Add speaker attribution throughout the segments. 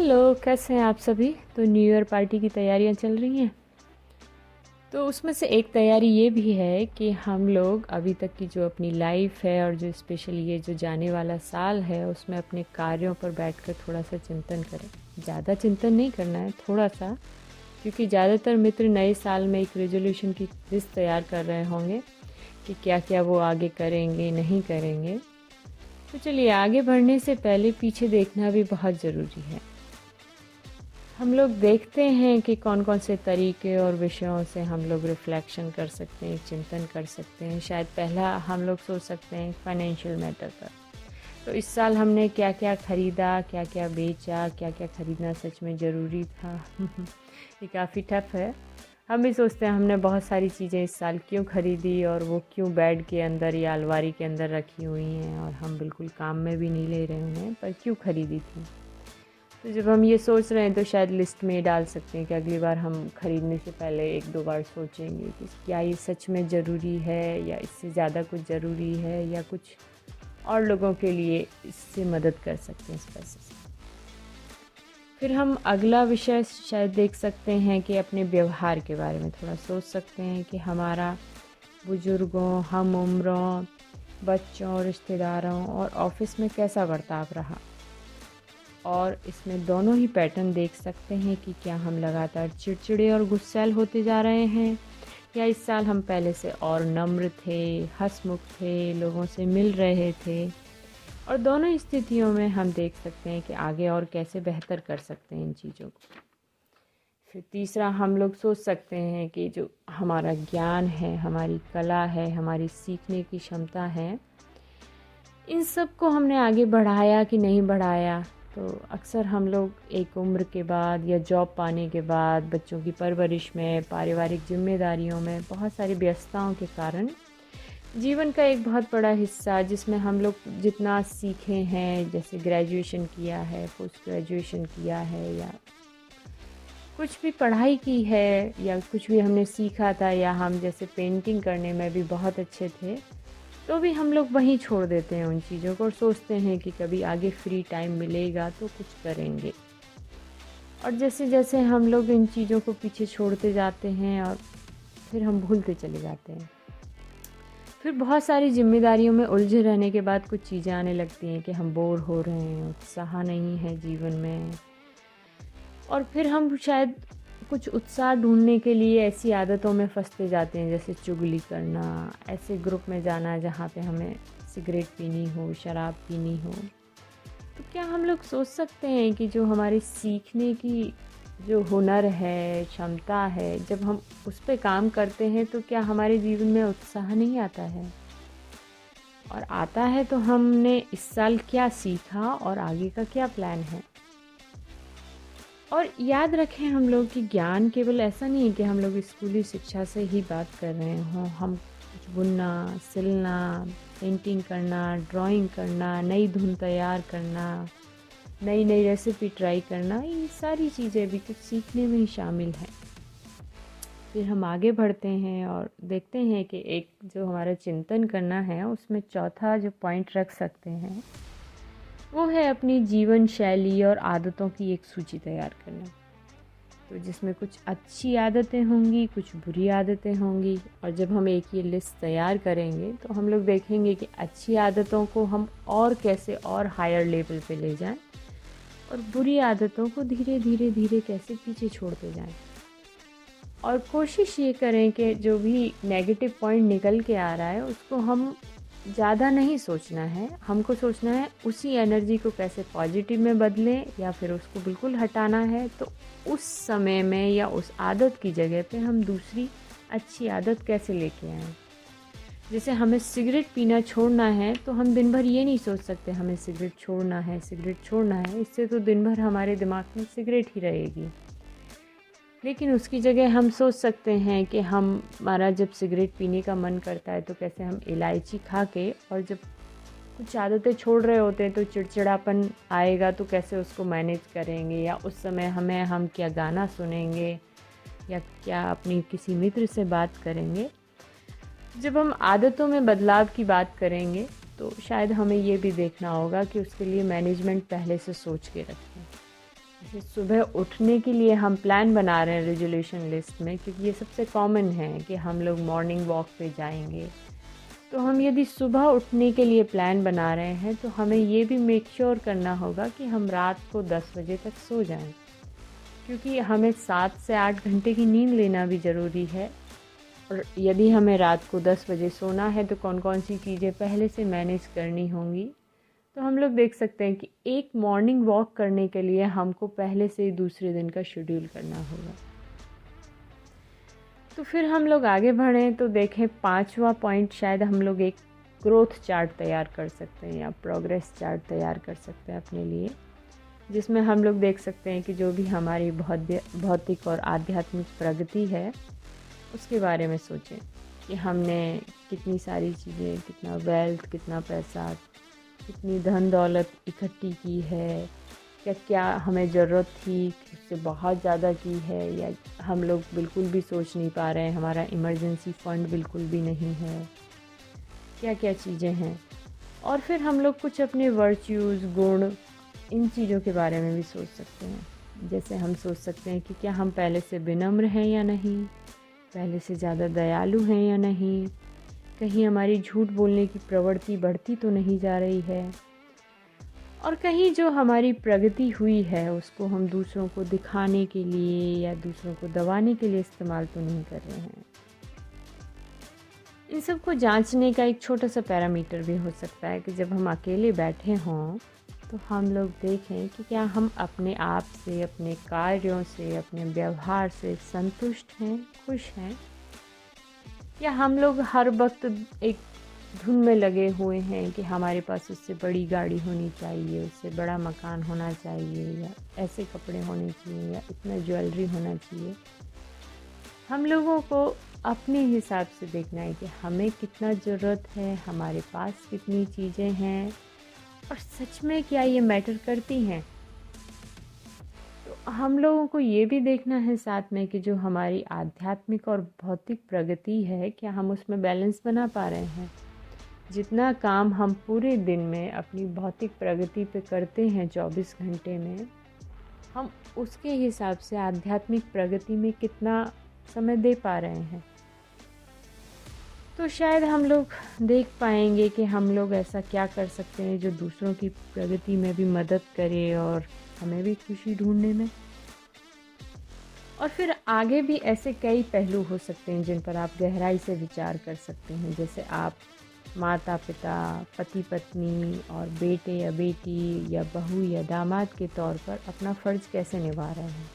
Speaker 1: Hello, कैसे हैं आप सभी? तो न्यू ईयर पार्टी की तैयारियाँ चल रही हैं। तो उसमें से एक तैयारी ये भी है कि हम लोग अभी तक की जो अपनी लाइफ है और जो स्पेशल ये जो जाने वाला साल है, उसमें अपने कार्यों पर बैठकर थोड़ा सा चिंतन करें। ज़्यादा चिंतन नहीं करना है थोड़ा सा क्योंकि ज़्यादातर मित्र नए साल में एक रेजोल्यूशन की लिस्ट तैयार कर रहे होंगे कि क्या क्या वो आगे करेंगे, नहीं करेंगे। तो चलिए, आगे बढ़ने से पहले पीछे देखना भी बहुत ज़रूरी है। हम लोग देखते हैं कि कौन कौन से तरीके और विषयों से हम लोग रिफ्लेक्शन कर सकते हैं, चिंतन कर सकते हैं। शायद पहला हम लोग सोच सकते हैं फाइनेंशियल मैटर पर तो इस साल हमने क्या क्या ख़रीदा क्या क्या बेचा क्या क्या ख़रीदना सच में ज़रूरी था? ये काफ़ी टफ है। हम भी सोचते हैं हमने बहुत सारी चीज़ें इस साल क्यों ख़रीदी और वो क्यों बेड के अंदर या अलवारी के अंदर रखी हुई हैं और हम बिल्कुल काम में भी नहीं ले रहे हैं पर क्यों ख़रीदी थी? तो जब हम ये सोच रहे हैं तो शायद लिस्ट में डाल सकते हैं कि अगली बार हम ख़रीदने से पहले एक दो बार सोचेंगे कि क्या ये सच में ज़रूरी है या इससे ज़्यादा कुछ ज़रूरी है या कुछ और लोगों के लिए इससे मदद कर सकते हैं इस पैसे से। फिर हम अगला विषय शायद देख सकते हैं कि अपने व्यवहार के बारे में थोड़ा सोच सकते हैं कि हमारा बुज़ुर्गों, हम उम्रों, बच्चों, रिश्तेदारों और ऑफ़िस में कैसा बर्ताव रहा। और इसमें दोनों ही पैटर्न देख सकते हैं कि क्या हम लगातार चिड़चिड़े और गुस्सैल होते जा रहे हैं, या इस साल हम पहले से और नम्र थे, हंसमुख थे, लोगों से मिल रहे थे। और दोनों स्थितियों में हम देख सकते हैं कि आगे और कैसे बेहतर कर सकते हैं इन चीज़ों को। फिर तीसरा, हम लोग सोच सकते हैं कि जो हमारा ज्ञान है, हमारी कला है, हमारी सीखने की क्षमता है, इन सबको हमने आगे बढ़ाया कि नहीं बढ़ाया? तो अक्सर हम लोग एक उम्र के बाद या जॉब पाने के बाद, बच्चों की परवरिश में, पारिवारिक जिम्मेदारियों में बहुत सारी व्यस्तताओं के कारण जीवन का एक बहुत बड़ा हिस्सा, जिसमें हम लोग जितना सीखे हैं, जैसे ग्रेजुएशन किया है पोस्ट ग्रेजुएशन किया है या कुछ भी पढ़ाई की है या कुछ भी हमने सीखा था या हम जैसे पेंटिंग करने में भी बहुत अच्छे थे तो भी हम लोग वहीं छोड़ देते हैं उन चीज़ों को और सोचते हैं कि कभी आगे फ्री टाइम मिलेगा तो कुछ करेंगे। और जैसे जैसे हम लोग इन चीज़ों को पीछे छोड़ते जाते हैं और फिर हम भूलते चले जाते हैं। फिर बहुत सारी जिम्मेदारियों में उलझे रहने के बाद कुछ चीज़ें आने लगती हैं कि हम बोर हो रहे हैं, उत्साह नहीं है जीवन में। और फिर हम शायद कुछ उत्साह ढूँढने के लिए ऐसी आदतों में फंसते जाते हैं, जैसे चुगली करना, ऐसे ग्रुप में जाना जहाँ पे हमें सिगरेट पीनी हो, शराब पीनी हो। तो क्या हम लोग सोच सकते हैं कि जो हमारी सीखने की जो हुनर है, क्षमता है, जब हम उस पर काम करते हैं तो क्या हमारे जीवन में उत्साह नहीं आता है? और आता है तो हमने इस साल क्या सीखा और आगे का क्या प्लान है? और याद रखें हम लोग कि ज्ञान केवल ऐसा नहीं है कि हम लोग स्कूली शिक्षा से ही बात कर रहे हों। हम कुछ बुनना, सिलना पेंटिंग करना ड्राइंग करना, नई धुन तैयार करना नई नई रेसिपी ट्राई करना ये सारी चीज़ें भी कुछ सीखने में ही शामिल हैं। फिर हम आगे बढ़ते हैं और देखते हैं कि एक जो हमारा चिंतन करना है, उसमें चौथा जो पॉइंट रख सकते हैं वो है अपनी जीवन शैली और आदतों की एक सूची तैयार करना। तो जिसमें कुछ अच्छी आदतें होंगी, कुछ बुरी आदतें होंगी और जब हम एक ये लिस्ट तैयार करेंगे तो हम लोग देखेंगे कि अच्छी आदतों को हम और कैसे और हायर लेवल पे ले जाएँ और बुरी आदतों को धीरे धीरे धीरे कैसे पीछे छोड़ते जाएँ। और कोशिश ये करें कि जो भी नेगेटिव पॉइंट निकल के आ रहा है, उसको हम ज़्यादा नहीं सोचना है। हमको सोचना है उसी एनर्जी को कैसे पॉजिटिव में बदलें या फिर उसको बिल्कुल हटाना है। तो उस समय में या उस आदत की जगह पे हम दूसरी अच्छी आदत कैसे लेके आएँ। जैसे हमें सिगरेट पीना छोड़ना है तो हम दिन भर ये नहीं सोच सकते हमें सिगरेट छोड़ना है सिगरेट छोड़ना है। इससे तो दिन भर हमारे दिमाग में सिगरेट ही रहेगी। लेकिन उसकी जगह हम सोच सकते हैं कि हम हमारा जब सिगरेट पीने का मन करता है तो कैसे हम इलायची खा के और जब कुछ आदतें छोड़ रहे होते हैं तो चिड़चिड़ापन आएगा तो कैसे उसको मैनेज करेंगे या उस समय हमें हम क्या गाना सुनेंगे या क्या अपनी किसी मित्र से बात करेंगे? जब हम आदतों में बदलाव की बात करेंगे तो शायद हमें ये भी देखना होगा कि उसके लिए मैनेजमेंट पहले से सोच के रखें। सुबह उठने के लिए हम प्लान बना रहे हैं रेजोल्यूशन लिस्ट में, क्योंकि ये सबसे कॉमन है कि हम लोग मॉर्निंग वॉक पे जाएँगे। तो हम यदि सुबह उठने के लिए प्लान बना रहे हैं तो हमें ये भी मेक श्योर sure करना होगा कि हम रात को 10 बजे तक सो जाएँ। क्योंकि हमें सात से आठ घंटे की नींद लेना भी ज़रूरी है। और यदि हमें रात को 10 बजे सोना है तो कौन कौन सी चीज़ें पहले से मैनेज करनी होंगी? तो हम लोग देख सकते हैं कि एक मॉर्निंग वॉक करने के लिए हमको पहले से ही दूसरे दिन का शेड्यूल करना होगा। तो फिर हम लोग आगे बढ़ें तो देखें पांचवा पॉइंट शायद हम लोग एक ग्रोथ चार्ट तैयार कर सकते हैं या प्रोग्रेस चार्ट तैयार कर सकते हैं अपने लिए, जिसमें हम लोग देख सकते हैं कि जो भी हमारी भौतिक और आध्यात्मिक प्रगति है, उसके बारे में सोचें कि हमने कितनी सारी चीज़ें, कितना वेल्थ कितना पैसा कितनी धन दौलत इकट्ठी की है क्या क्या हमें ज़रूरत थी उससे बहुत ज़्यादा की है, या हम लोग बिल्कुल भी सोच नहीं पा रहे हैं, हमारा इमरजेंसी फ़ंड बिल्कुल भी नहीं है। क्या क्या चीज़ें हैं? और फिर हम लोग कुछ अपने वर्च्यूज़ गुण, इन चीज़ों के बारे में भी सोच सकते हैं। जैसे हम सोच सकते हैं कि क्या हम पहले से विनम्र हैं या नहीं, पहले से ज़्यादा दयालु हैं या नहीं कहीं हमारी झूठ बोलने की प्रवृत्ति बढ़ती तो नहीं जा रही है। और कहीं जो हमारी प्रगति हुई है, उसको हम दूसरों को दिखाने के लिए या दूसरों को दबाने के लिए इस्तेमाल तो नहीं कर रहे हैं। इन सबको जांचने का एक छोटा सा पैरामीटर भी हो सकता है कि जब हम अकेले बैठे हों तो हम लोग देखें कि क्या हम अपने आप से, अपने कार्यों से, अपने व्यवहार से संतुष्ट हैं, खुश हैं। या हम लोग हर वक्त एक धुन में लगे हुए हैं कि हमारे पास उससे बड़ी गाड़ी होनी चाहिए, उससे बड़ा मकान होना चाहिए, या ऐसे कपड़े होने चाहिए, या इतना ज्वेलरी होना चाहिए। हम लोगों को अपने हिसाब से देखना है कि हमें कितना ज़रूरत है, हमारे पास कितनी चीज़ें हैं, और सच में क्या ये मैटर करती हैं? हम लोगों को ये भी देखना है साथ में कि जो हमारी आध्यात्मिक और भौतिक प्रगति है, क्या हम उसमें बैलेंस बना पा रहे हैं? जितना काम हम पूरे दिन में अपनी भौतिक प्रगति पे करते हैं 24 घंटे में, हम उसके हिसाब से आध्यात्मिक प्रगति में कितना समय दे पा रहे हैं। तो शायद हम लोग देख पाएँगे कि हम लोग ऐसा क्या कर सकते हैं जो दूसरों की प्रगति में भी मदद करे और हमें भी खुशी ढूँढने में। और फिर आगे भी ऐसे कई पहलू हो सकते हैं जिन पर आप गहराई से विचार कर सकते हैं। जैसे आप माता पिता पति पत्नी और बेटे या बेटी या बहू या दामाद के तौर पर अपना फ़र्ज़ कैसे निभा रहे हैं।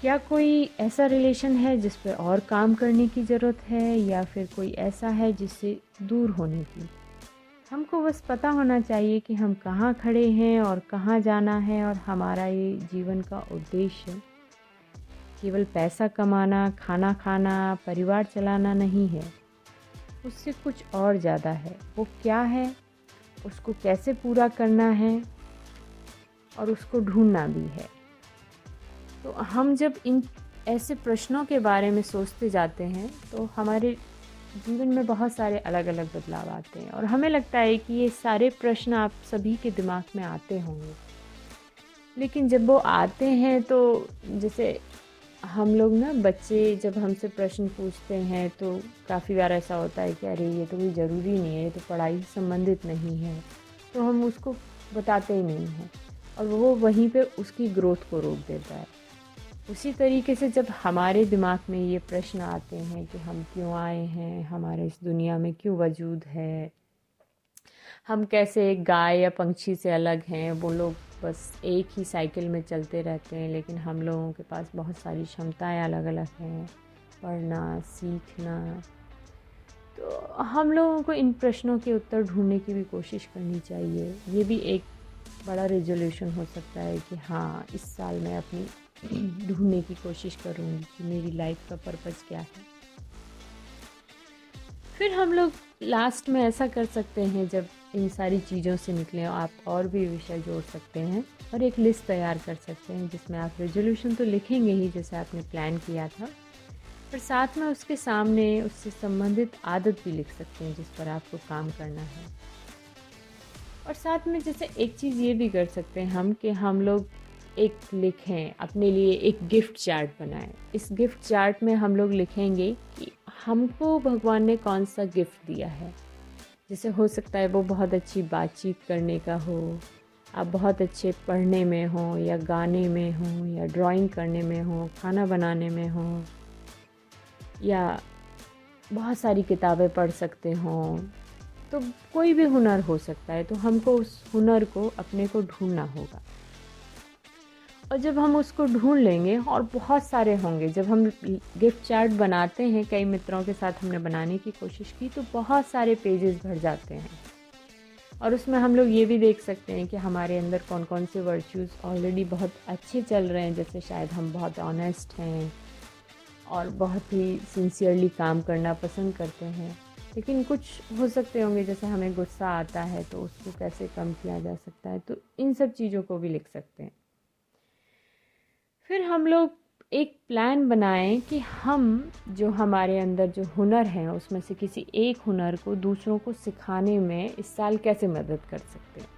Speaker 1: क्या कोई ऐसा रिलेशन है जिस पर और काम करने की ज़रूरत है या फिर कोई ऐसा है जिससे दूर होने की? हमको बस पता होना चाहिए कि हम कहाँ खड़े हैं और कहाँ जाना है और हमारा ये जीवन का उद्देश्य केवल पैसा कमाना, खाना खाना, परिवार चलाना नहीं है। उससे कुछ और ज़्यादा है। वो क्या है? उसको कैसे पूरा करना है? और उसको ढूंढना भी है। तो हम जब इन ऐसे प्रश्नों के बारे में सोचते जाते हैं तो हमारे जीवन में बहुत सारे अलग अलग बदलाव आते हैं और हमें लगता है कि ये सारे प्रश्न आप सभी के दिमाग में आते होंगे। लेकिन जब वो आते हैं तो जैसे हम लोग ना बच्चे जब हमसे प्रश्न पूछते हैं तो काफ़ी बार ऐसा होता है कि अरे ये तो कोई ज़रूरी नहीं है, ये तो पढ़ाई संबंधित नहीं है। तो हम उसको बताते ही नहीं हैं और वो वहीं पे उसकी ग्रोथ को रोक देता है। उसी तरीके से जब हमारे दिमाग में ये प्रश्न आते हैं कि हम क्यों आए हैं, हमारे इस दुनिया में क्यों वजूद है, हम कैसे एक गाय या पंछी से अलग हैं, वो लोग बस एक ही साइकिल में चलते रहते हैं, लेकिन हम लोगों के पास बहुत सारी क्षमताएँ अलग अलग हैं, पढ़ना, सीखना। तो हम लोगों को इन प्रश्नों के उत्तर ढूँढने की भी कोशिश करनी चाहिए। ये भी एक बड़ा रेजोल्यूशन हो सकता है कि हाँ इस साल मैं अपनी ढूँढने की कोशिश करूँगी कि मेरी लाइफ का पर्पज़ क्या है। फिर हम लोग लास्ट में ऐसा कर सकते हैं, जब इन सारी चीज़ों से निकलें आप और भी विषय जोड़ सकते हैं और एक लिस्ट तैयार कर सकते हैं, जिसमें आप रेजोल्यूशन तो लिखेंगे ही जैसे आपने प्लान किया था, पर साथ में उसके सामने उससे संबंधित आदत भी लिख सकते हैं, जिस पर आपको काम करना है। और साथ में जैसे एक चीज़ ये भी कर सकते हैं हम कि हम लोग एक लिखें, अपने लिए एक गिफ्ट चार्ट बनाएँ। इस गिफ्ट चार्ट में हम लोग लिखेंगे कि हमको भगवान ने कौन सा गिफ्ट दिया है। जैसे हो सकता है वो बहुत अच्छी बातचीत करने का हो, आप बहुत अच्छे पढ़ने में हो या गाने में हो या ड्राइंग करने में हो, खाना बनाने में हो, या बहुत सारी किताबें पढ़ सकते हो तो कोई भी हुनर हो सकता है तो हमको उस हुनर को अपने को ढूंढना होगा। और जब हम उसको ढूंढ लेंगे, और बहुत सारे होंगे, जब हम गिफ्ट चार्ट बनाते हैं, कई मित्रों के साथ हमने बनाने की कोशिश की तो बहुत सारे पेजेस भर जाते हैं। और उसमें हम लोग ये भी देख सकते हैं कि हमारे अंदर कौन कौन से वर्चूज़ ऑलरेडी बहुत अच्छे चल रहे हैं, जैसे शायद हम बहुत ऑनेस्ट हैं, और बहुत ही सिंसियरली काम करना पसंद करते हैं। लेकिन कुछ हो सकते होंगे, जैसे हमें गुस्सा आता है तो उसको कैसे कम किया जा सकता है तो इन सब चीज़ों को भी लिख सकते हैं। फिर हम लोग एक प्लान बनाएँ कि हम जो हमारे अंदर जो हुनर हैं, उसमें से किसी एक हुनर को दूसरों को सिखाने में इस साल कैसे मदद कर सकते हैं?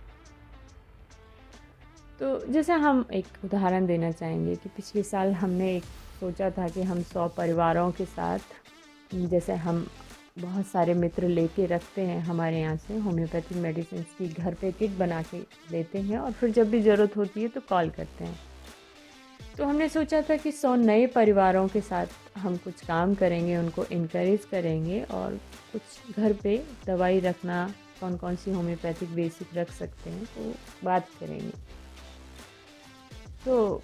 Speaker 1: तो जैसे हम एक उदाहरण देना चाहेंगे कि पिछले साल हमने एक सोचा था कि हम सौ परिवारों के साथ, जैसे हम बहुत सारे मित्र लेके रखते हैं हमारे यहाँ से, होम्योपैथिक मेडिसिन की घर पे किट बना के देते हैं और फिर जब भी ज़रूरत होती है तो कॉल करते हैं। तो हमने सोचा था कि सौ नए परिवारों के साथ हम कुछ काम करेंगे, उनको इनक्रेज करेंगे और कुछ घर पे दवाई रखना कौन कौन सी होम्योपैथिक बेसिक रख सकते हैं तो बात करेंगे। तो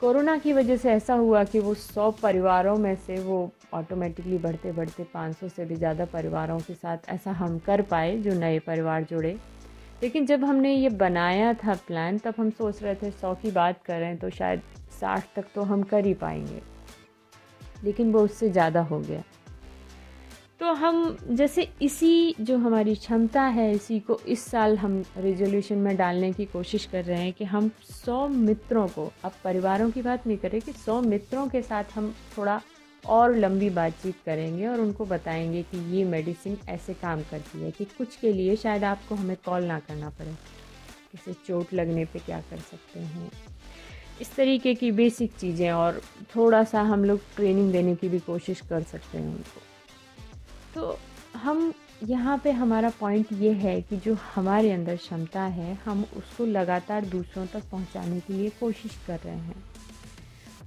Speaker 1: कोरोना की वजह से ऐसा हुआ कि वो सौ परिवारों में से वो ऑटोमेटिकली बढ़ते बढ़ते 500 से भी ज़्यादा परिवारों के साथ ऐसा हम कर पाए, जो नए परिवार जुड़े। लेकिन जब हमने ये बनाया था प्लान तब हम सोच रहे थे, सौ की बात करें तो शायद साठ तक तो हम कर ही पाएँगे। लेकिन वो उससे ज़्यादा हो गया। तो हम जैसे इसी जो हमारी क्षमता है, इसी को इस साल हम रेजोल्यूशन में डालने की कोशिश कर रहे हैं कि हम सौ मित्रों को, अब परिवारों की बात नहीं करें कि सौ मित्रों के साथ हम थोड़ा और लंबी बातचीत करेंगे और उनको बताएँगे कि ये मेडिसिन ऐसे काम करती है कि कुछ के लिए शायद आपको हमें कॉल ना करना पड़े। किसी चोट लगने पे क्या कर सकते हैं। इस तरीके की बेसिक चीज़ें और थोड़ा सा हम लोग ट्रेनिंग देने की भी कोशिश कर सकते हैं उनको। तो हम यहाँ पे हमारा पॉइंट ये है कि जो हमारे अंदर क्षमता है, हम उसको लगातार दूसरों तक पहुँचाने के लिए कोशिश कर रहे हैं।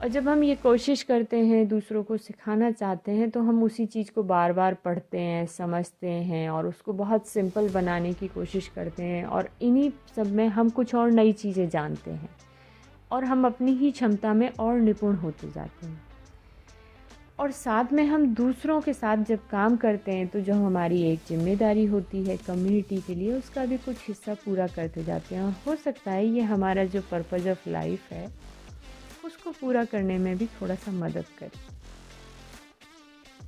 Speaker 1: और जब हम ये कोशिश करते हैं, दूसरों को सिखाना चाहते हैं तो हम उसी चीज़ को बार बार पढ़ते हैं, समझते हैं और उसको बहुत सिंपल बनाने की कोशिश करते हैं और इन्हीं सब में हम कुछ और नई चीज़ें जानते हैं और हम अपनी ही क्षमता में और निपुण होते जाते हैं। और साथ में हम दूसरों के साथ जब काम करते हैं तो जो हमारी एक ज़िम्मेदारी होती है कम्युनिटी के लिए, उसका भी कुछ हिस्सा पूरा करते जाते हैं। हो सकता है ये हमारा जो पर्पज़ ऑफ़ लाइफ है उसको पूरा करने में भी थोड़ा सा मदद करे।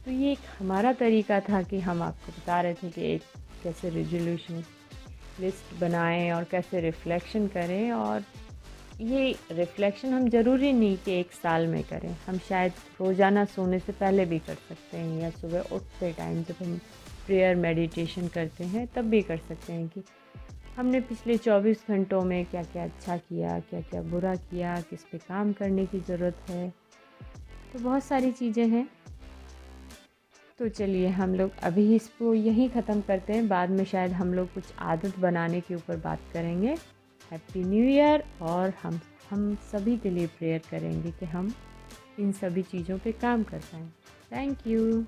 Speaker 1: तो ये एक हमारा तरीका था कि हम आपको बता रहे थे कि एक कैसे रेजोल्यूशन लिस्ट बनाएँ और कैसे रिफ्लेक्शन करें और ये रिफ्लेक्शन हम ज़रूरी नहीं कि एक साल में करें। हम शायद रोज़ाना सोने से पहले भी कर सकते हैं या सुबह उठते टाइम जब हम प्रेयर मेडिटेशन करते हैं तब भी कर सकते हैं कि हमने पिछले 24 घंटों में क्या क्या अच्छा किया क्या क्या बुरा किया, किस पे काम करने की ज़रूरत है तो बहुत सारी चीज़ें हैं। तो चलिए हम लोग अभी इसको यहीं ख़त्म करते हैं। बाद में शायद हम लोग कुछ आदत बनाने के ऊपर बात करेंगे। हैप्पी न्यू ईयर और हम हम सभी के लिए प्रेयर करेंगे कि हम इन सभी चीज़ों पे काम कर पाएँ। Thank you